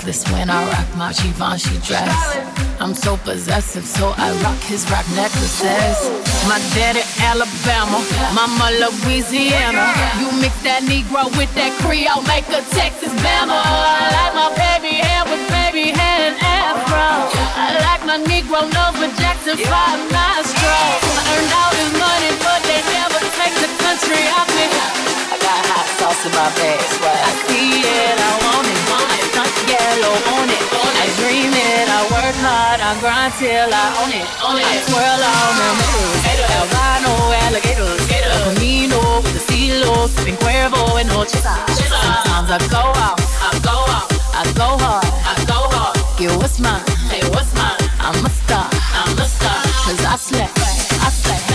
necklace when I rock my Givenchy dress. I'm so possessive, so I rock his rock necklaces. My daddy Alabama, mama Louisiana. You mix that Negro with that Creole, make a Texas Bama. I like my baby hair with baby hair and afro. I like my Negro nose with Jackson Five nostrils. I earned all this money, but they never take the country off me hot sauce in my pants. Right? I see it, I want it. I stunt yellow on it. I dream it, I work hard, I grind till I own it. I twirl all my medals. Albino alligators. Camino with the CeeLo, sipping Cuervo and Horchata. Sometimes I go out, I go out, I go hard, I go hard. Get what's mine, hey what's mine? I'm a star, I'm a star. Cause I slept, I slept.